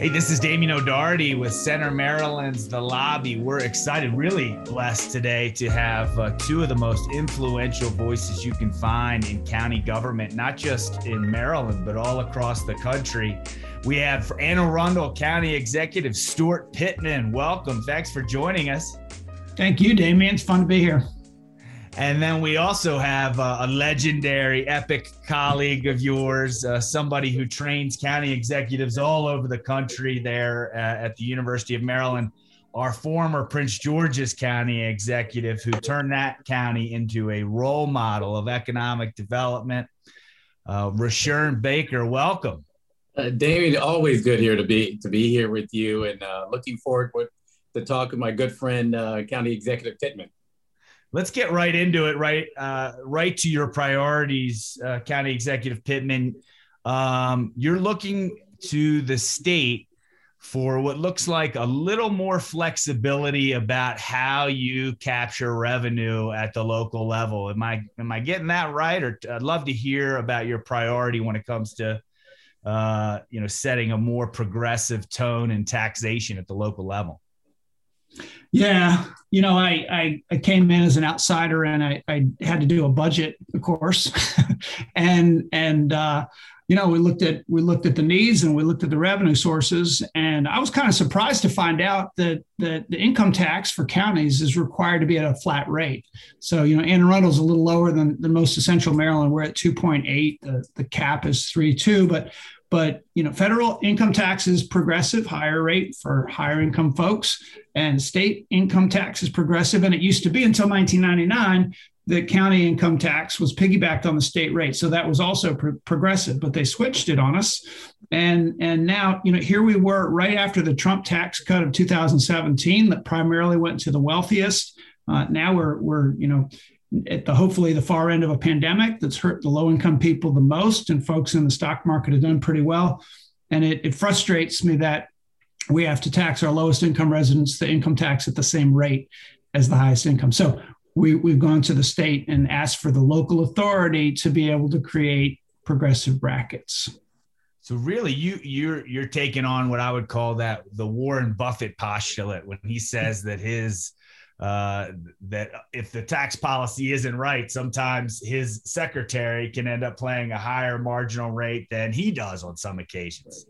Hey, this is Damian O'Doherty with Center Maryland's The Lobby. We're excited, really blessed today to have uh, two of the most influential voices you can find in county government, not just in Maryland, but all across the country. We have Anne Arundel County Executive Stuart Pittman. Welcome. Thanks for joining us. Thank you, Damian. It's fun to be here. And then we also have uh, a legendary, epic colleague of yours, uh, somebody who trains county executives all over the country there uh, at the University of Maryland, our former Prince George's County executive who turned that county into a role model of economic development. Uh, Rushern Baker, welcome. Uh, David, always good here to be to be here with you, and uh, looking forward to talk with my good friend County Executive Pittman let's get right into it. Right, uh, right to your priorities, uh, County Executive Pittman. Um, you're looking to the state for what looks like a little more flexibility about how you capture revenue at the local level. Am I am I getting that right? Or I'd love to hear about your priority when it comes to uh, you know setting a more progressive tone and taxation at the local level. Yeah, you know, I, I, I came in as an outsider and I, I had to do a budget, of course, and and uh, you know we looked at we looked at the needs and we looked at the revenue sources, and I was kind of surprised to find out that that the income tax for counties is required to be at a flat rate. So you know, Anne Arundel's a little lower than, than most essential Maryland. We're at two point eight. The the cap is three two, but but you know, federal income tax is progressive, higher rate for higher income folks, and state income tax is progressive. And it used to be until 1999 that county income tax was piggybacked on the state rate, so that was also pro- progressive. But they switched it on us, and and now you know here we were right after the Trump tax cut of 2017 that primarily went to the wealthiest. Uh, now we're we're you know at the hopefully the far end of a pandemic that's hurt the low income people the most and folks in the stock market have done pretty well. And it, it frustrates me that we have to tax our lowest income residents the income tax at the same rate as the highest income. So we, we've gone to the state and asked for the local authority to be able to create progressive brackets. So really, you you're you're taking on what I would call that the Warren Buffett postulate when he says that his uh, that if the tax policy isn't right, sometimes his secretary can end up playing a higher marginal rate than he does on some occasions.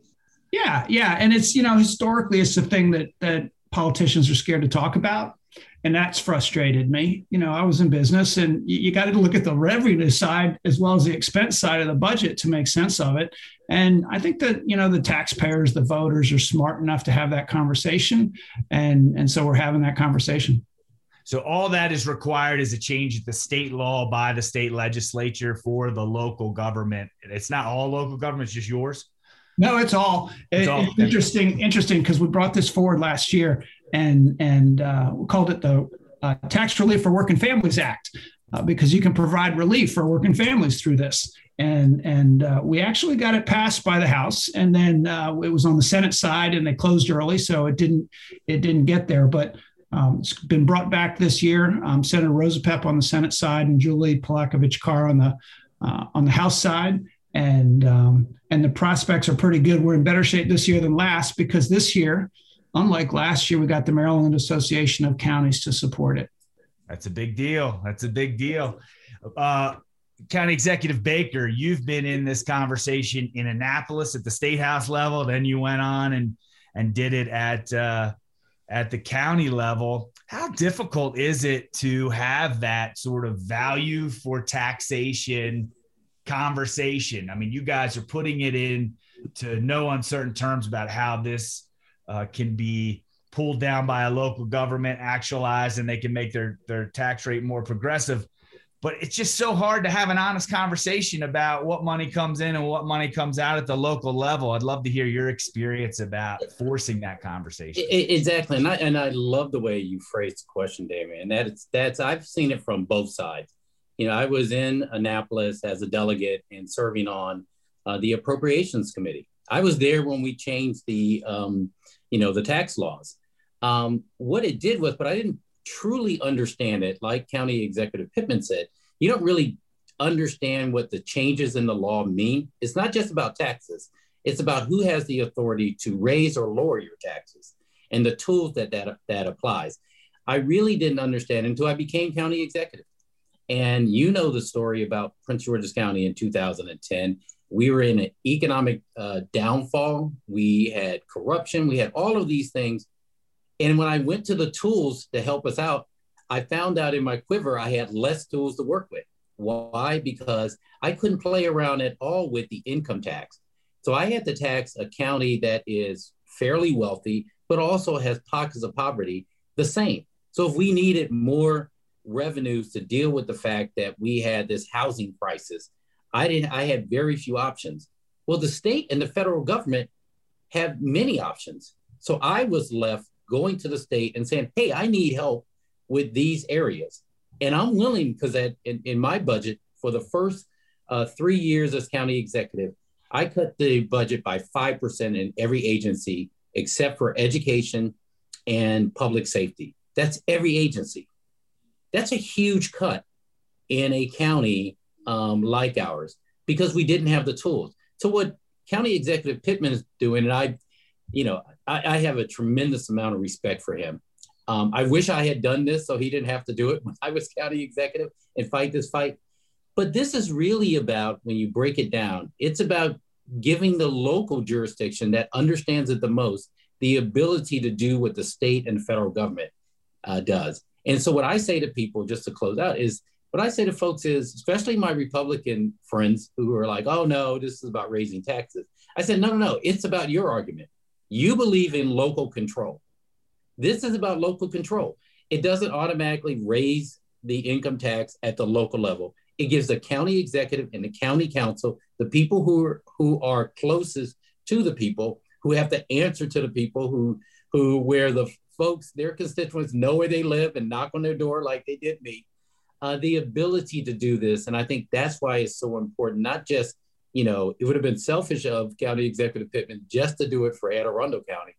Yeah, yeah, and it's you know historically it's the thing that that politicians are scared to talk about, and that's frustrated me. You know, I was in business, and you, you got to look at the revenue side as well as the expense side of the budget to make sense of it. And I think that you know the taxpayers, the voters, are smart enough to have that conversation, and and so we're having that conversation. So all that is required is a change at the state law by the state legislature for the local government. It's not all local governments, just yours. No, it's all. It's, all. it's interesting. Interesting because we brought this forward last year and and uh, we called it the uh, Tax Relief for Working Families Act uh, because you can provide relief for working families through this. And and uh, we actually got it passed by the House, and then uh, it was on the Senate side, and they closed early, so it didn't it didn't get there. But um, it's been brought back this year. Um, Senator Rosapepe on the Senate side and Julie Palakovich Carr on the uh, on the House side, and um, and the prospects are pretty good. We're in better shape this year than last because this year, unlike last year, we got the Maryland Association of Counties to support it. That's a big deal. That's a big deal. Uh, County Executive Baker, you've been in this conversation in Annapolis at the state house level. Then you went on and and did it at uh, at the county level, how difficult is it to have that sort of value for taxation conversation? I mean, you guys are putting it in to no uncertain terms about how this uh, can be pulled down by a local government, actualized, and they can make their their tax rate more progressive but it's just so hard to have an honest conversation about what money comes in and what money comes out at the local level. I'd love to hear your experience about forcing that conversation. Exactly, and I and I love the way you phrased the question, Damian. And that's that's I've seen it from both sides. You know, I was in Annapolis as a delegate and serving on uh, the appropriations committee. I was there when we changed the um, you know the tax laws. Um, what it did was, but I didn't truly understand it, like County Executive Pittman said, you don't really understand what the changes in the law mean. It's not just about taxes. It's about who has the authority to raise or lower your taxes and the tools that that, that applies. I really didn't understand until I became county executive. And you know the story about Prince George's County in 2010. We were in an economic uh, downfall. We had corruption. We had all of these things. And when I went to the tools to help us out, I found out in my quiver I had less tools to work with. Why? Because I couldn't play around at all with the income tax. So I had to tax a county that is fairly wealthy, but also has pockets of poverty the same. So if we needed more revenues to deal with the fact that we had this housing crisis, I didn't I had very few options. Well, the state and the federal government have many options. So I was left going to the state and saying, hey, I need help with these areas. And I'm willing because in, in my budget for the first uh, three years as county executive, I cut the budget by 5% in every agency except for education and public safety. That's every agency. That's a huge cut in a county um, like ours because we didn't have the tools. So what County Executive Pittman is doing, and I, you know, I, I have a tremendous amount of respect for him. Um, I wish I had done this so he didn't have to do it when I was county executive and fight this fight. But this is really about, when you break it down, it's about giving the local jurisdiction that understands it the most the ability to do what the state and federal government uh, does. And so, what I say to people, just to close out, is what I say to folks is, especially my Republican friends who are like, oh no, this is about raising taxes. I said, no, no, no, it's about your argument. You believe in local control. This is about local control. It doesn't automatically raise the income tax at the local level. It gives the county executive and the county council, the people who are, who are closest to the people, who have to answer to the people who who where the folks, their constituents know where they live and knock on their door like they did me. Uh, the ability to do this, and I think that's why it's so important. Not just, you know, it would have been selfish of County Executive Pittman just to do it for Anne Arundel County,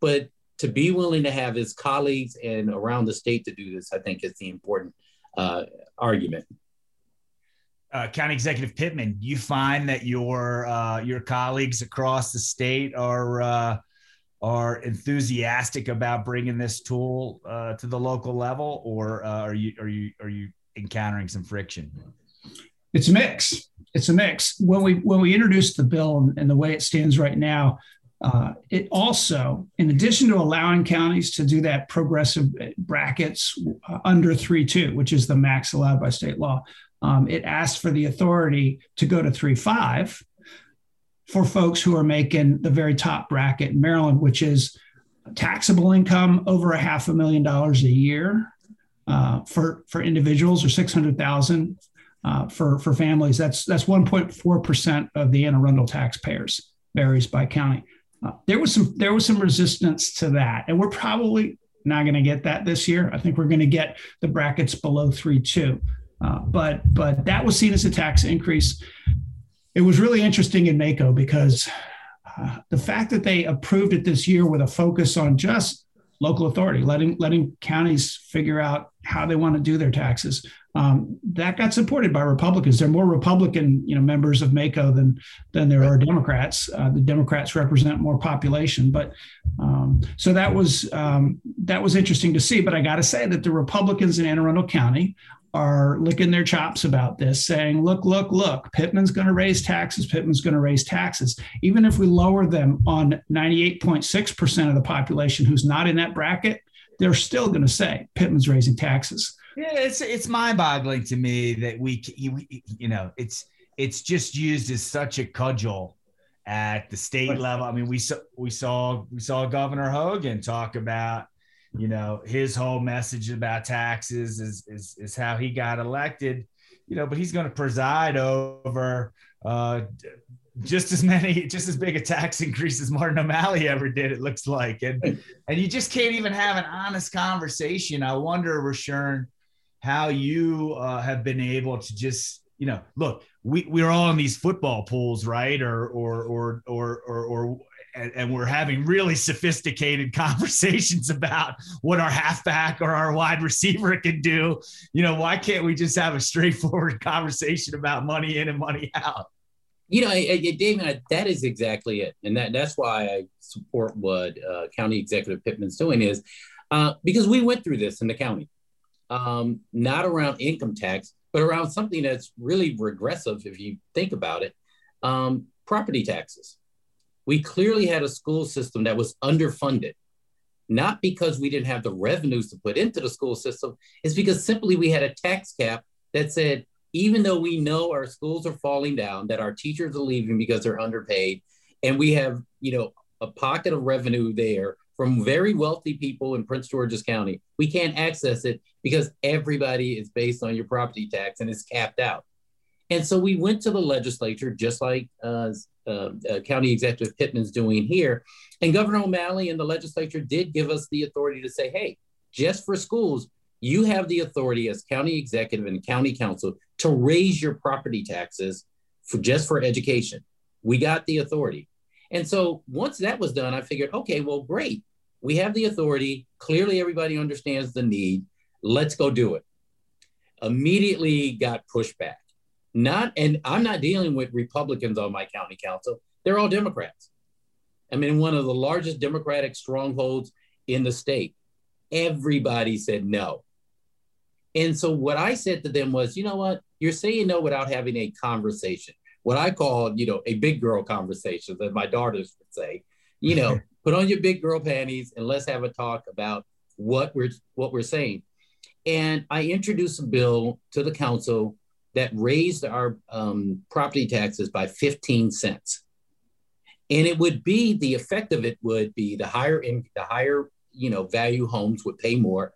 but to be willing to have his colleagues and around the state to do this, I think is the important uh, argument. Uh, County Executive Pittman, you find that your uh, your colleagues across the state are uh, are enthusiastic about bringing this tool uh, to the local level, or uh, are you are you are you encountering some friction? It's a mix. It's a mix. When we when we introduced the bill and, and the way it stands right now, uh, it also, in addition to allowing counties to do that progressive brackets uh, under 3.2, which is the max allowed by state law, um, it asked for the authority to go to 3 5 for folks who are making the very top bracket in Maryland, which is taxable income over a half a million dollars a year uh, for, for individuals or 600,000 uh, for, for families. That's, that's 1.4% of the Anne Arundel taxpayers, varies by county. Uh, there was some there was some resistance to that, and we're probably not going to get that this year. I think we're going to get the brackets below three two, uh, but but that was seen as a tax increase. It was really interesting in MACo because uh, the fact that they approved it this year with a focus on just local authority, letting letting counties figure out how they want to do their taxes. Um, that got supported by Republicans. There are more Republican, you know, members of MACo than than there are Democrats. Uh, the Democrats represent more population, but um, so that was um, that was interesting to see. But I got to say that the Republicans in Anne Arundel County are licking their chops about this, saying, look, look, look, Pittman's going to raise taxes. Pittman's going to raise taxes. Even if we lower them on 98.6% of the population who's not in that bracket, they're still going to say Pittman's raising taxes. Yeah, it's it's mind-boggling to me that we, you, you know, it's it's just used as such a cudgel at the state level. I mean, we saw we saw we saw Governor Hogan talk about you know his whole message about taxes is is, is how he got elected you know but he's going to preside over uh, just as many just as big a tax increase as martin o'malley ever did it looks like. And and you just can't even have an honest conversation. I wonder Rushern, how you uh, have been able to just you know look we, we're all in these football pools right or or or or or, or and, and, we're having really sophisticated conversations about what our halfback or our wide receiver can do. You know, why can't we just have a straightforward conversation about money in and money out? You know, David, that is exactly it, and that that's why I support what uh, County Executive Pittman's doing is uh, because we went through this in the county, um, not around income tax, but around something that's really regressive if you think about it, um, property taxes. We clearly had a school system that was underfunded, not because we didn't have the revenues to put into the school system, it's because simply we had a tax cap that said even though we know our schools are falling down, that our teachers are leaving because they're underpaid, and we have, you know, a pocket of revenue there from very wealthy people in Prince George's County, we can't access it because everybody is based on your property tax and it's capped out. And so we went to the legislature, just like uh, uh, uh, County Executive Pittman's doing here. And Governor O'Malley and the legislature did give us the authority to say, hey, just for schools, you have the authority as county executive and county council to raise your property taxes for just for education. We got the authority. And so once that was done, I figured, okay, well, great. We have the authority. Clearly, everybody understands the need. Let's go do it. Immediately got pushback. Not, and I'm not dealing with Republicans on my county council. They're all Democrats. I mean, one of the largest Democratic strongholds in the state. Everybody said no. And so what I said to them was, you know what? You're saying no without having a conversation. What I call, you know, a big girl conversation, as my daughters would say. You know, put on your big girl panties and let's have a talk about what we're what we're saying. And I introduced a bill to the council that raised our um, property taxes by 15 cents. And it would be the effect of it would be the higher in the higher you know value homes would pay more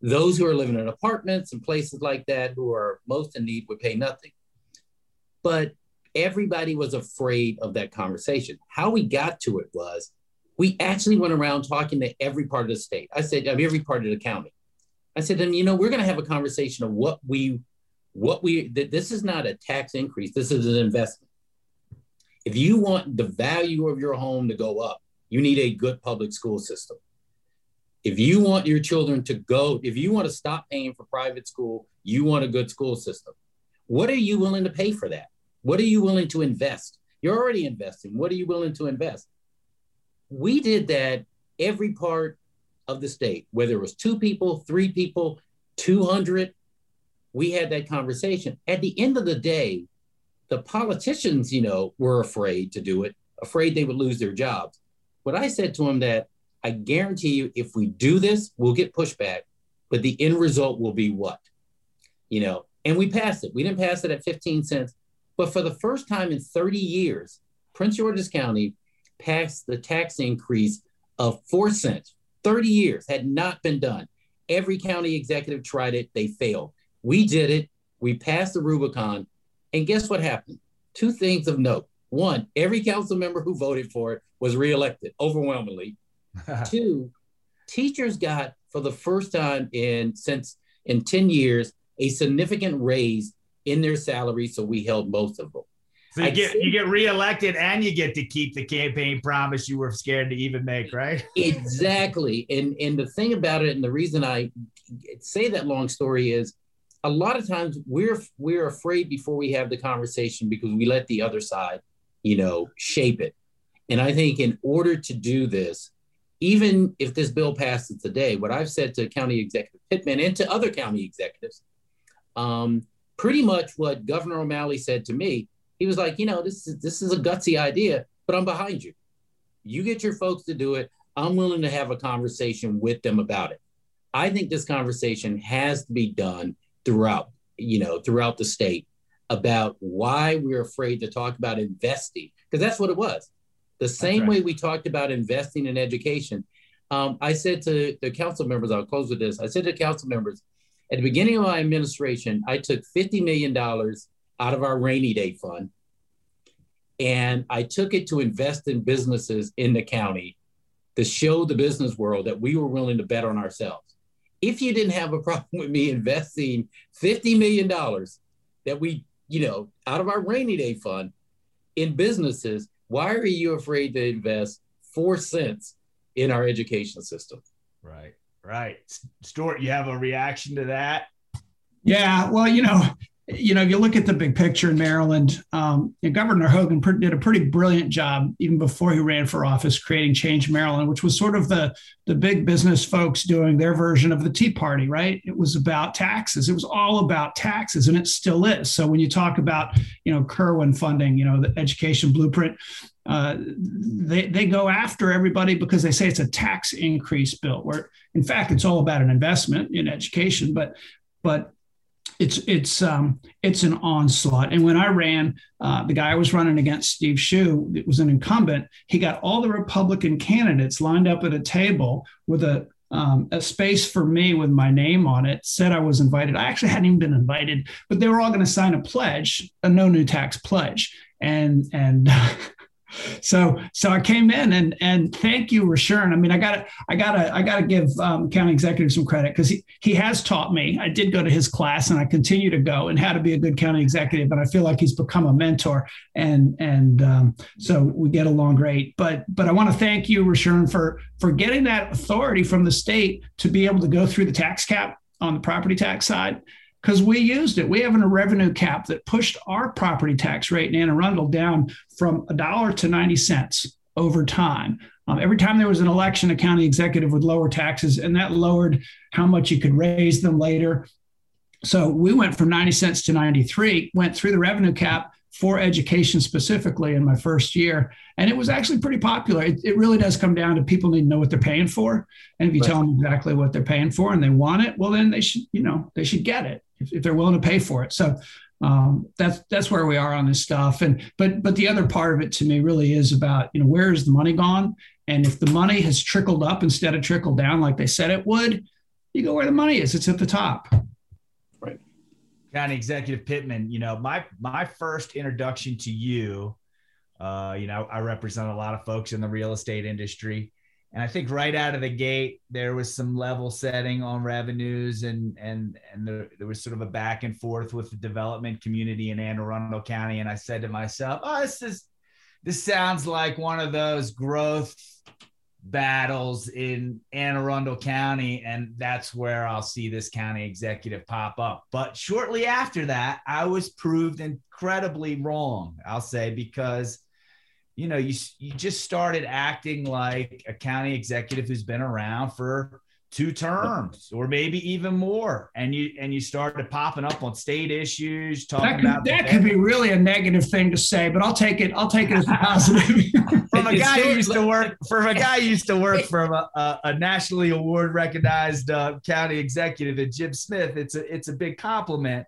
those who are living in apartments and places like that who are most in need would pay nothing. But everybody was afraid of that conversation. How we got to it was we actually went around talking to every part of the state. I said, every part of the county. I said, and you know, we're going to have a conversation of what we, what we, this is not a tax increase, this is an investment. If you want the value of your home to go up, you need a good public school system. If you want your children to go, if you want to stop paying for private school, you want a good school system. What are you willing to pay for that? What are you willing to invest? You're already investing. What are you willing to invest? We did that every part of the state, whether it was two people, three people, 200. We had that conversation. At the end of the day, the politicians, you know, were afraid to do it, afraid they would lose their jobs. But I said to them that I guarantee you, if we do this, we'll get pushback, but the end result will be what? You know, and we passed it. We didn't pass it at 15 cents, but for the first time in 30 years, Prince George's County passed the tax increase of four cents. 30 years had not been done. Every county executive tried it, they failed. We did it. We passed the Rubicon. And guess what happened? Two things of note. One, every council member who voted for it was reelected overwhelmingly. Two, teachers got for the first time in since in 10 years a significant raise in their salary. So we held both of them. So you get you get reelected and you get to keep the campaign promise you were scared to even make, right? exactly. And and the thing about it, and the reason I say that long story is a lot of times we're we're afraid before we have the conversation because we let the other side, you know, shape it. And I think in order to do this, even if this bill passes today, what I've said to County Executive Pittman and to other county executives, um, pretty much what Governor O'Malley said to me, he was like, you know, this is this is a gutsy idea, but I'm behind you. You get your folks to do it. I'm willing to have a conversation with them about it. I think this conversation has to be done throughout, you know, throughout the state about why we're afraid to talk about investing, because that's what it was. The same right. way we talked about investing in education. Um, I said to the council members, I'll close with this. I said to council members, at the beginning of my administration, I took $50 million out of our rainy day fund and I took it to invest in businesses in the county to show the business world that we were willing to bet on ourselves. If you didn't have a problem with me investing $50 million that we, you know, out of our rainy day fund in businesses, why are you afraid to invest four cents in our education system? Right, right. Stuart, you have a reaction to that? Yeah, well, you know, you know, if you look at the big picture in Maryland, um, Governor Hogan did a pretty brilliant job even before he ran for office, creating Change Maryland, which was sort of the the big business folks doing their version of the Tea Party, right? It was about taxes. It was all about taxes, and it still is. So when you talk about, you know, Kirwan funding, you know, the education blueprint, uh, they they go after everybody because they say it's a tax increase bill. Where in fact it's all about an investment in education, but but it's it's um, it's an onslaught. And when I ran, uh, the guy I was running against, Steve Schuh, it was an incumbent. He got all the Republican candidates lined up at a table with a um, a space for me with my name on it. Said I was invited. I actually hadn't even been invited, but they were all going to sign a pledge, a no new tax pledge, and and. so so I came in and and thank you, Rushern. I mean, I gotta I gotta I gotta give um, county executive some credit because he he has taught me. I did go to his class and I continue to go and how to be a good county executive. And I feel like he's become a mentor and and um, so we get along great. But but I want to thank you, Rushern, for for getting that authority from the state to be able to go through the tax cap on the property tax side because we used it. We have a revenue cap that pushed our property tax rate in Anne Arundel down from a dollar to 90 cents over time. Um, every time there was an election, a county executive would lower taxes, and that lowered how much you could raise them later. So we went from 90 cents to 93, went through the revenue cap for education specifically in my first year. And it was actually pretty popular. It, it really does come down to people need to know what they're paying for. And if you right. tell them exactly what they're paying for and they want it, well, then they should, you know, they should get it if, if they're willing to pay for it. So um, that's that's where we are on this stuff. And but but the other part of it to me really is about you know where is the money gone? And if the money has trickled up instead of trickled down like they said it would, you go where the money is. It's at the top. Right. County Executive Pittman, you know my my first introduction to you, uh, you know I represent a lot of folks in the real estate industry. And I think right out of the gate, there was some level setting on revenues, and and and there, there was sort of a back and forth with the development community in Anne Arundel County. And I said to myself, "Oh, this is this sounds like one of those growth battles in Anne Arundel County, and that's where I'll see this county executive pop up." But shortly after that, I was proved incredibly wrong. I'll say because you know, you you just started acting like a county executive who's been around for two terms or maybe even more. And you and you started popping up on state issues talking that could, about that could be really a negative thing to say but i'll take it i'll take it as a positive. From a guy who used to work from a guy who used to work from a, a, a nationally award recognized uh, county executive at jim smith it's a it's a big compliment.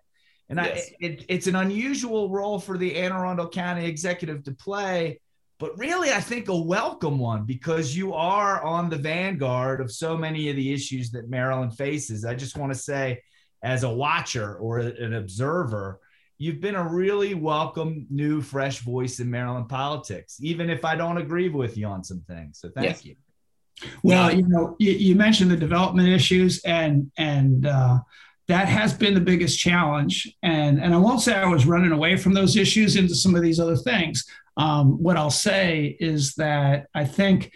And yes. I, it, it's an unusual role for the Anne Arundel County executive to play but really i think a welcome one because you are on the vanguard of so many of the issues that maryland faces. I just want to say as a watcher or an observer you've been a really welcome new fresh voice in maryland politics even if i don't agree with you on some things. So thank yes. you. Well you know you, you, mentioned the development issues and and uh, that has been the biggest challenge. And and i won't say i was running away from those issues into some of these other things. Um, what I'll say is that I think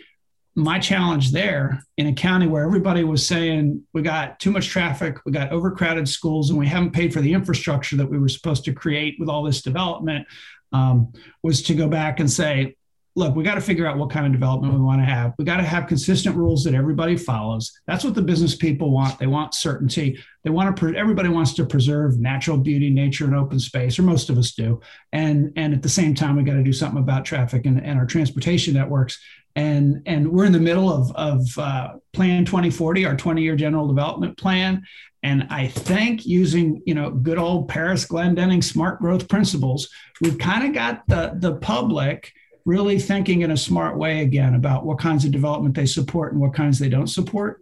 my challenge there in a county where everybody was saying we got too much traffic, we got overcrowded schools, and we haven't paid for the infrastructure that we were supposed to create with all this development um, was to go back and say, look, we got to figure out what kind of development we want to have. We got to have consistent rules that everybody follows. That's what the business people want. They want certainty. They want to. Everybody wants to preserve natural beauty, nature, and open space, or most of us do. And and at the same time, we got to do something about traffic and, and our transportation networks. And and we're in the middle of of uh, Plan 2040, our 20 year general development plan. And I think using, you know, good old Parris Glendening smart growth principles, we've kind of got the the public really thinking in a smart way again about what kinds of development they support and what kinds they don't support.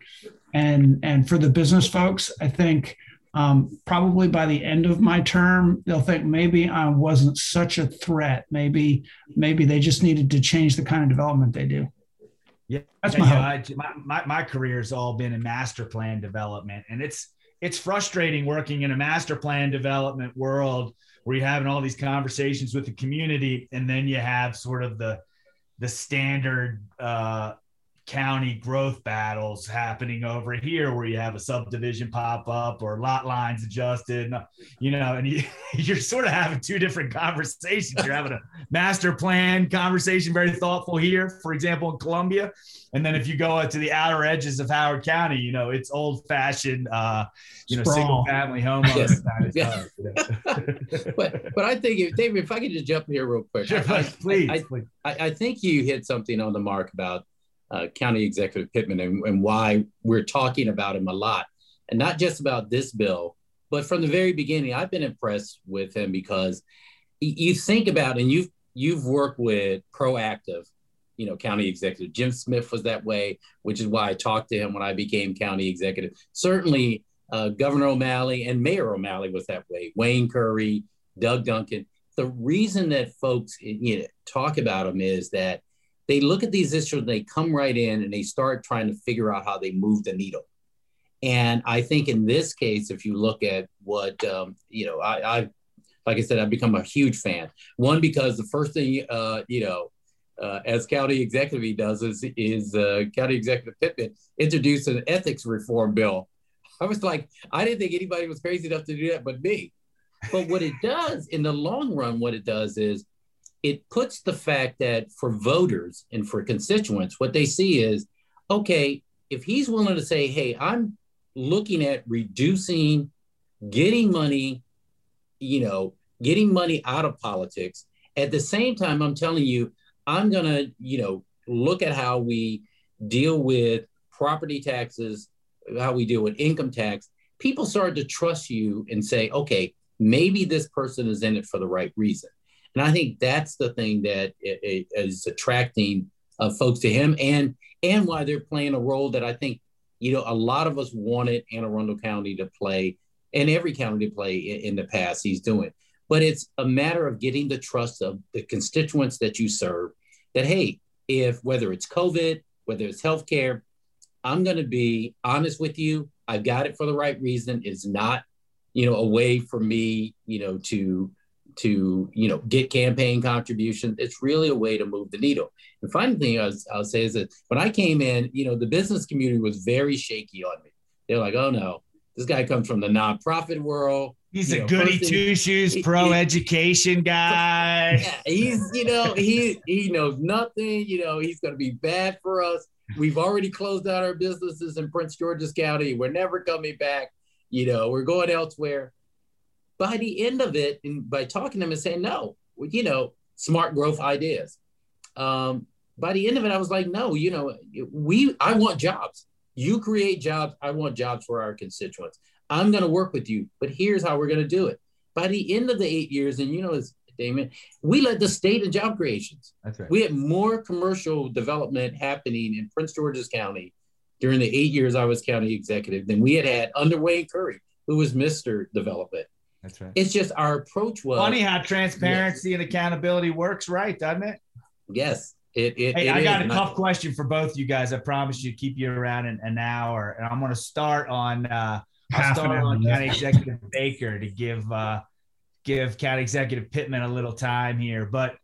And and for the business folks, I think um, probably by the end of my term, they'll think maybe I wasn't such a threat. Maybe maybe they just needed to change the kind of development they do. Yeah, that's my, I, my, my my career has all been in master plan development, and it's it's frustrating working in a master plan development world where you're having all these conversations with the community and then you have sort of the the standard uh, county growth battles happening over here where you have a subdivision pop up or lot lines adjusted you know and you, you're sort of having two different conversations. You're having a master plan conversation very thoughtful here for example in columbia. And then if you go to the outer edges of howard county you know it's old fashioned uh you know single family homeowners. Yes. but but i think if david if i could just jump in here real quick sure, I, please, I, please. I, I think you hit something on the mark about uh, County Executive Pittman and, and why we're talking about him a lot. And not just about this bill, but from the very beginning, I've been impressed with him because you think about and you've you've worked with proactive, you know, county executive. Jim Smith was that way, which is why I talked to him when I became county executive. Certainly, uh, Governor O'Malley and Mayor O'Malley was that way. Wayne Curry, Doug Duncan. The reason that folks you know, talk about him is that they look at these issues, they come right in and they start trying to figure out how they move the needle. And I think in this case, if you look at what, um, you know, I, I, like I said, I've become a huge fan. One, because the first thing, uh, you know, uh, as county executive he does is, is uh, county executive Pittman introduced an ethics reform bill. I was like, I didn't think anybody was crazy enough to do that but me. But what it does in the long run, what it does is it puts the fact that for voters and for constituents, what they see is okay, if he's willing to say, hey, I'm looking at reducing, getting money, you know, getting money out of politics. At the same time, I'm telling you, I'm going to, you know, look at how we deal with property taxes, how we deal with income tax. People start to trust you and say, okay, maybe this person is in it for the right reason. And I think that's the thing that is attracting uh, folks to him and and why they're playing a role that I think, you know, a lot of us wanted Anne Arundel County to play and every county to play in, in the past. He's doing. But it's a matter of getting the trust of the constituents that you serve that, hey, if whether it's COVID, whether it's healthcare, I'm going to be honest with you. I've got it for the right reason. It's not, you know, a way for me, you know, to to you know get campaign contributions. It's really a way to move the needle. And final thing I was, I'll say is that when I came in, you know, the business community was very shaky on me. They're like, "Oh no, this guy comes from the nonprofit world." He's a know, goody two shoes, pro education guy. Yeah, he's you know he he knows nothing. You know he's going to be bad for us. We've already closed out our businesses in Prince George's County. We're never coming back. You know we're going elsewhere by the end of it, and by talking to them and saying, no, you know, smart growth ideas. Um, by the end of it, I was like, no, you know, we, I want jobs. You create jobs. I want jobs for our constituents. I'm going to work with you, but here's how we're going to do it. By the end of the eight years, and you know, as Damon, we led the state in job creations. That's right. We had more commercial development happening in Prince George's County during the eight years I was county executive than we had had under Wayne Curry, who was Mr. Development. That's right. It's just our approach was funny how transparency yes. and accountability works, right? Doesn't it? Yes. It, it, hey, it I got a tough question for both you guys. I promise you, to keep you around an, an hour, and I'm going to start on. Uh, I'll start on County Executive Baker to give uh, give County Executive Pittman a little time here, but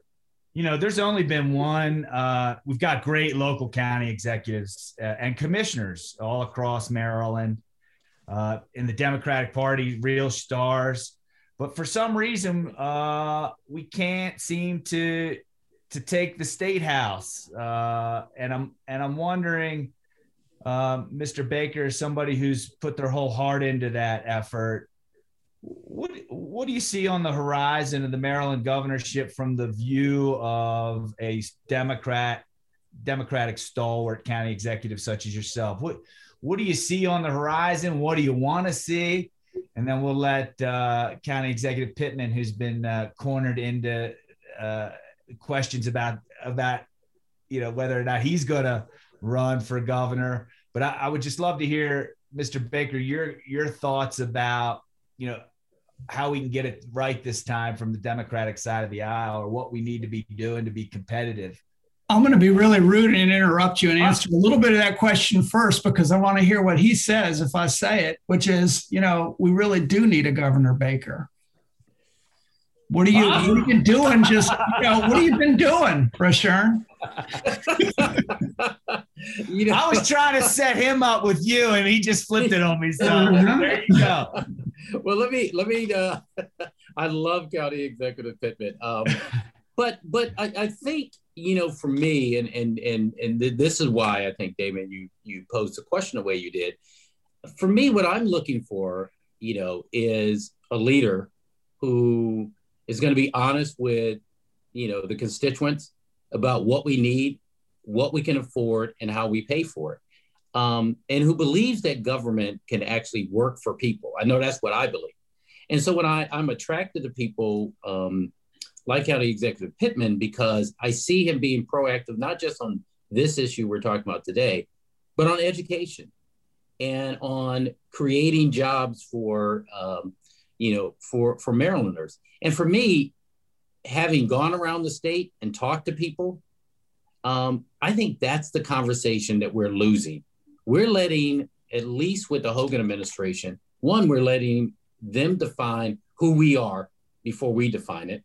you know, there's only been one. Uh, we've got great local county executives uh, and commissioners all across Maryland uh, in the Democratic Party, real stars. But for some reason, uh, we can't seem to to take the state house, uh, and I'm and I'm wondering, Mr. Um, Baker, somebody who's put their whole heart into that effort. What what do you see on the horizon of the Maryland governorship from the view of a Democrat, Democratic stalwart county executive such as yourself? What what do you see on the horizon? What do you want to see? And then we'll let uh, County Executive Pittman, who's been uh, cornered into uh, questions about about you know whether or not he's going to run for governor. But I, I would just love to hear, Mr. Baker, your your thoughts about you know how we can get it right this time from the Democratic side of the aisle, or what we need to be doing to be competitive I'm going to be really rude and interrupt you and answer a little bit of that question first because I want to hear what he says if I say it, which is, you know, we really do need a Governor Baker. What are you, what are you doing? Just, you know, what have you been doing, Rushern? you know, I was trying to set him up with you, and he just flipped it on me. So there you go. Well, let me let me. Uh, I love County Executive Pittman, um, but but I, I think you know, for me, and and and and this is why I think, Damon, you you posed the question the way you did. For me, what I'm looking for, you know, is a leader who is going to be honest with, you know, the constituents about what we need, what we can afford, and how we pay for it. Um, and who believes that government can actually work for people. I know that's what I believe. And so when I, I'm attracted to people um, like County Executive Pittman because I see him being proactive, not just on this issue we're talking about today, but on education and on creating jobs for, um, you know, for, for Marylanders. And for me, having gone around the state and talked to people, um, I think that's the conversation that we're losing. We're letting, at least with the Hogan administration, one, we're letting them define who we are before we define it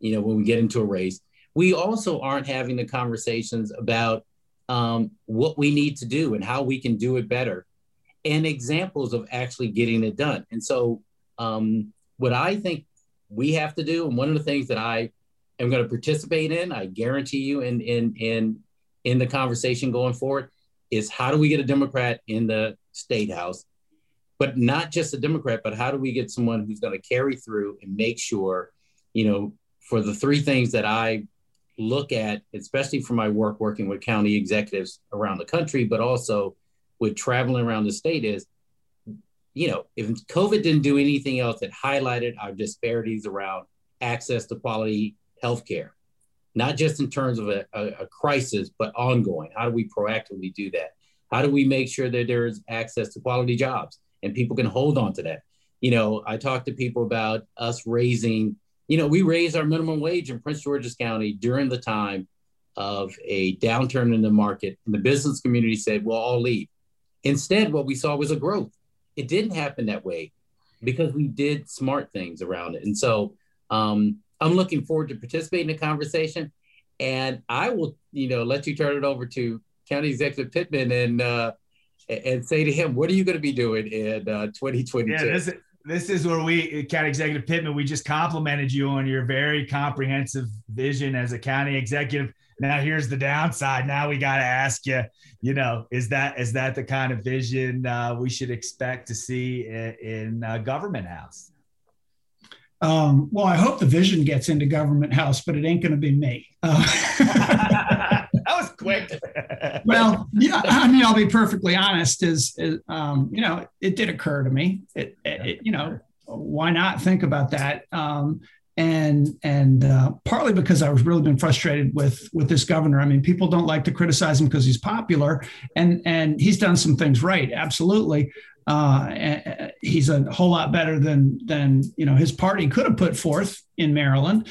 you know, when we get into a race. We also aren't having the conversations about um, what we need to do and how we can do it better and examples of actually getting it done. And so, um, what I think we have to do, and one of the things that I am going to participate in, I guarantee you, in in in in the conversation going forward, is how do we get a Democrat in the state house, but not just a Democrat, but how do we get someone who's going to carry through and make sure, you know, for the three things that I look at, especially for my work working with county executives around the country, but also with traveling around the state, is you know, if COVID didn't do anything else, it highlighted our disparities around access to quality healthcare, not just in terms of a, a, a, crisis, but ongoing. How do we proactively do that? How do we make sure that there is access to quality jobs and people can hold on to that? You know, I talk to people about us raising you know, we raised our minimum wage in Prince George's County during the time of a downturn in the market. And the business community said, well, I'll leave. Instead, what we saw was a growth. It didn't happen that way because we did smart things around it. And so um, I'm looking forward to participating in the conversation. And I will, you know, let you turn it over to County Executive Pittman and uh, and say to him, what are you going to be doing in uh, 2022? Yeah, this is where we, County Executive Pittman, we just complimented you on your very comprehensive vision as a county executive. Now here's the downside. Now we got to ask you, you know, is that is that the kind of vision uh, we should expect to see in, in uh, government house? Um, well, I hope the vision gets into government house, but it ain't going to be me. Uh, that was quick. Well, yeah, I mean, I'll be perfectly honest. Is, is um, you know, it did occur to me. It, it, you know, why not think about that? Um, and and uh, partly because I was really been frustrated with with this governor. I mean, people don't like to criticize him because he's popular, and and he's done some things right, absolutely. Uh, he's a whole lot better than than you know his party could have put forth in Maryland.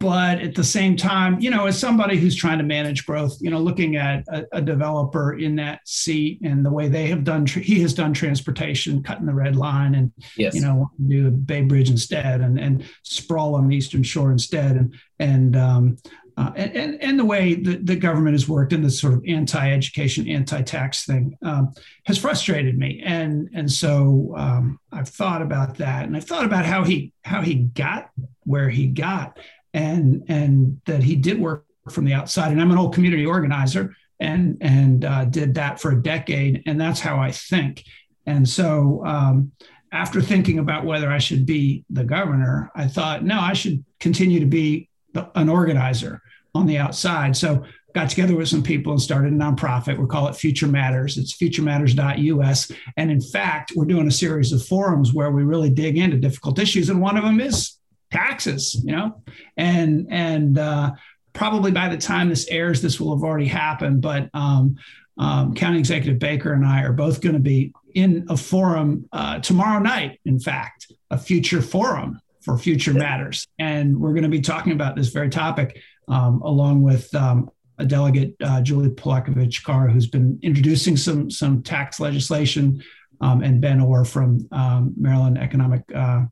But at the same time, you know, as somebody who's trying to manage growth, you know, looking at a, a developer in that seat and the way they have done, he has done transportation, cutting the red line, and yes. you know, do the Bay Bridge instead, and and sprawl on the Eastern Shore instead, and and um, uh, and, and the way the, the government has worked in this sort of anti-education, anti-tax thing um, has frustrated me, and and so um, I've thought about that, and I've thought about how he how he got where he got, and and that he did work from the outside. And I'm an old community organizer, and and uh, did that for a decade, and that's how I think. And so um, after thinking about whether I should be the governor, I thought no, I should continue to be an organizer on the outside. So got together with some people and started a nonprofit. We call it Future Matters. It's futurematters.us. And in fact, we're doing a series of forums where we really dig into difficult issues. And one of them is taxes, you know, and, and, uh, probably by the time this airs, this will have already happened. But um, um, County Executive Baker and I are both going to be in a forum uh, tomorrow night, in fact, a future forum for future matters. And we're going to be talking about this very topic um, along with um, a delegate, uh, Julie Palakovich Carr, who's been introducing some, some tax legislation, um, and Ben Orr from um, Maryland Economic, uh,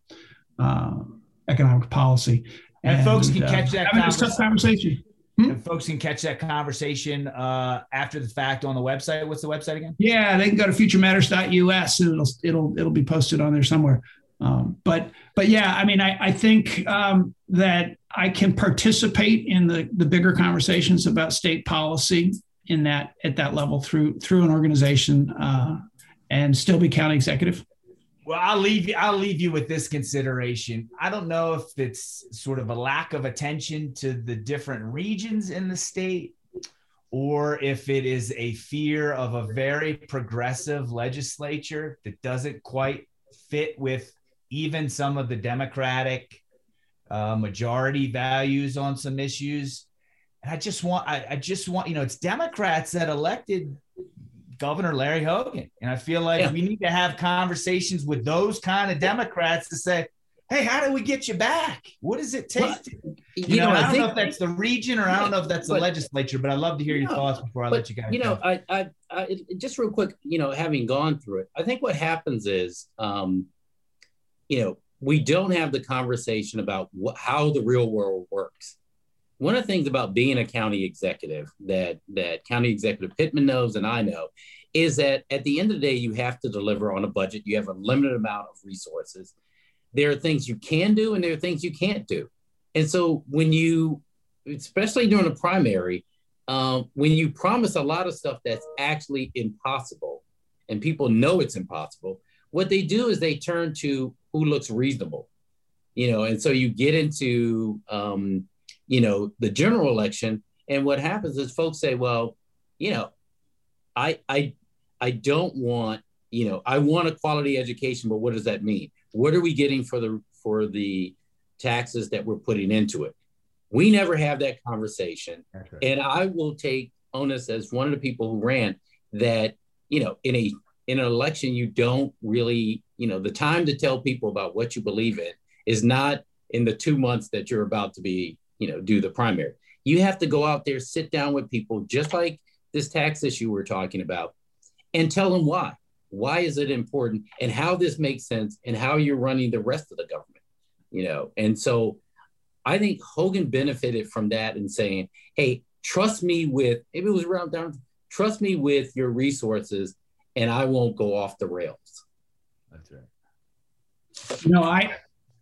uh, Economic Policy. And, and, folks can uh, catch that conversation. conversation. Hmm? And folks can catch that conversation uh, after the fact on the website. What's the website again? Yeah, they can go to futurematters.us and it'll it'll it'll be posted on there somewhere. Um, but but yeah, I mean, I, I think um, that I can participate in the the bigger conversations about state policy in that at that level through through an organization uh, and still be county executive. Well, I'll leave you. I'll leave you with this consideration. I don't know if it's sort of a lack of attention to the different regions in the state, or if it is a fear of a very progressive legislature that doesn't quite fit with even some of the Democratic uh, majority values on some issues. And I just want, I, I just want, you know, it's Democrats that elected Governor Larry Hogan. And I feel like yeah. we need to have conversations with those kind of Democrats to say, hey, how do we get you back? What does it take? Well, to, you, you, know, know I, don't think, know if that's the region or I don't know if that's the but, legislature, but I'd love to hear your thoughts before I let you guys. You know, I, I, I, just real quick, you know, having gone through it, I think what happens is, um, you know, we don't have the conversation about what, how the real world works. One of the things about being a county executive that that County Executive Pittman knows and I know is that at the end of the day, you have to deliver on a budget. You have a limited amount of resources. There are things you can do and there are things you can't do. And so when you, especially during a primary, um, when you promise a lot of stuff that's actually impossible and people know it's impossible, what they do is they turn to who looks reasonable, you know, and so you get into, um, you know, the general election. And what happens is folks say, well, you know, I, I, I don't want, you know, I want a quality education, but what does that mean? What are we getting for the, for the taxes that we're putting into it? We never have that conversation. Right. And I will take onus as one of the people who ran that, you know, in a in an election, you don't really, you know, the time to tell people about what you believe in is not in the two months that you're about to be, you know, do the primary. You have to go out there, sit down with people, just like this tax issue we're talking about, and tell them why. Why is it important and how this makes sense and how you're running the rest of the government, you know? And so I think Hogan benefited from that and saying, hey, trust me with, maybe it was around down, trust me with your resources and I won't go off the rails. That's right. You know, I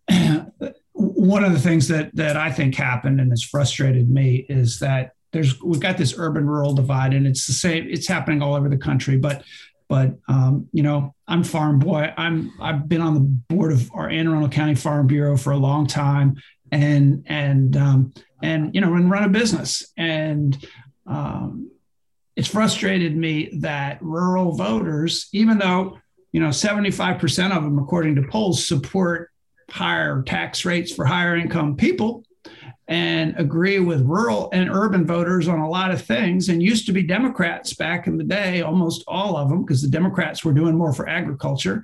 one of the things that that I think happened and has frustrated me is that there's we've got this urban rural divide and it's the same it's happening all over the country but but um, you know i'm farm boy. I'm i've been on the board of our anne arundel county farm bureau for a long time and and um, and you know and run a business. And um, it's frustrated me that rural voters, even though you know 75% of them, according to polls, support higher tax rates for higher income people and agree with rural and urban voters on a lot of things and used to be democrats back in the day almost all of them because the democrats were doing more for agriculture.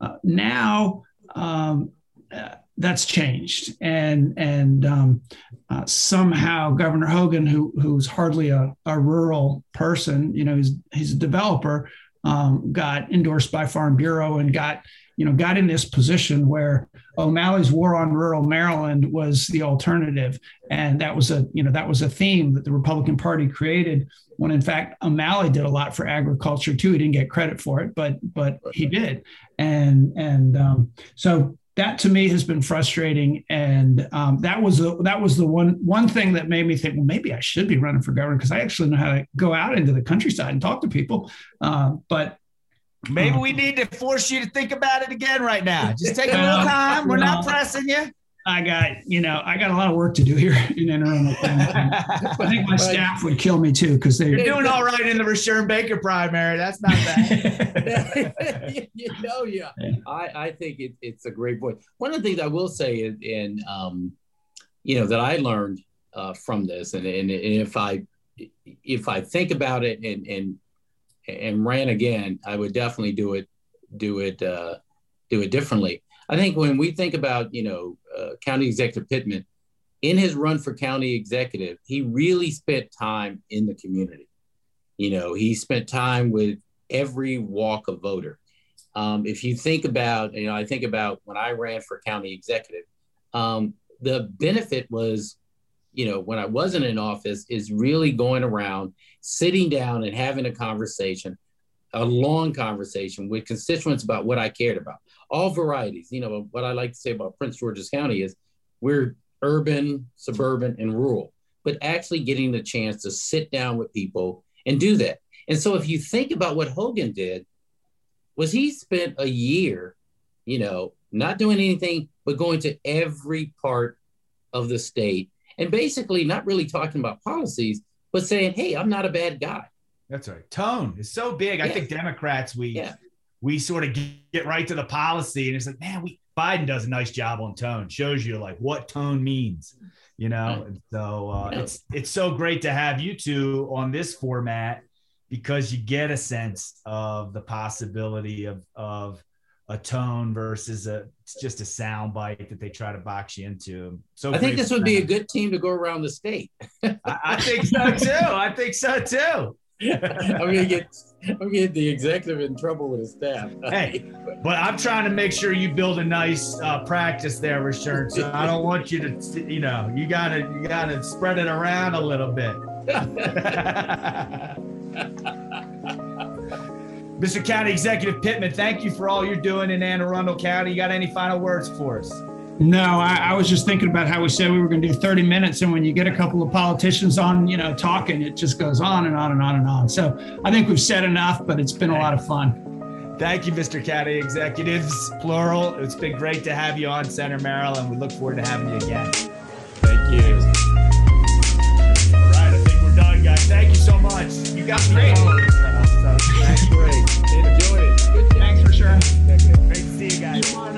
Uh, now um, uh, that's changed, and and um, uh, somehow Governor Hogan, who who's hardly a, a rural person, you know, he's he's a developer, um, got endorsed by Farm Bureau and got you know got in this position where O'Malley's War on Rural Maryland was the alternative, and that was a you know that was a theme that the Republican Party created. When in fact O'Malley did a lot for agriculture too. He didn't get credit for it, but but he did, and and um, so that to me has been frustrating, and um, that was the, that was the one one thing that made me think, well, maybe I should be running for governor because I actually know how to go out into the countryside and talk to people. Uh, but maybe um, we need to force you to think about it again right now. Just take a little time. We're not pressing you. I got, you know, I got a lot of work to do here in Anne Arundel. I think my staff would kill me too because they're doing all right in the Rushern Baker primary. That's not bad. you know, yeah. I, I think it, it's a great point. One of the things I will say is, in, um, you know, that I learned uh, from this, and, and, and if I if I think about it and and and ran again, I would definitely do it do it uh, do it differently. I think when we think about, you know, uh, County Executive Pittman, in his run for county executive, he really spent time in the community. You know, he spent time with every walk of voter. Um, if you think about, you know, I think about when I ran for county executive, um, the benefit was you know, when I wasn't in office is really going around, sitting down and having a conversation, a long conversation with constituents about what I cared about, all varieties. You know, what I like to say about Prince George's County is we're urban, suburban, and rural, but actually getting the chance to sit down with people and do that. And so if you think about what Hogan did, was he spent a year, you know, not doing anything, but going to every part of the state and basically not really talking about policies, but saying, "Hey, I'm not a bad guy." That's right. Tone is so big. Yeah. I think Democrats we yeah. we sort of get right to the policy, and it's like, man, we Biden does a nice job on tone. Shows you like what tone means, you know. And so uh, it's it's so great to have you two on this format because you get a sense of the possibility of of a tone versus a just a sound bite that they try to box you into. So I think this would be a good team to go around the state. I, I, think so too. I think so too. I'm gonna get I'm gonna get the executive in trouble with his staff. hey, but I'm trying to make sure you build a nice uh, practice there, Richard. So I don't want you to, you know, you gotta you gotta spread it around a little bit. Mr. County Executive Pittman, thank you for all you're doing in Anne Arundel County. You got any final words for us? No, I, I, was just thinking about how we said we were going to do 30 minutes, and when you get a couple of politicians on, you know, talking, it just goes on and on and on and on. So I think we've said enough, but it's been a lot of fun. Thank you, Mr. County Executives, plural. It's been great to have you on Center Maryland, and we look forward to having you again. Thank you. All right, I think we're done, guys. Thank you so much. You got me. That's great. Enjoy it. Thanks for sharing. Great to see you guys.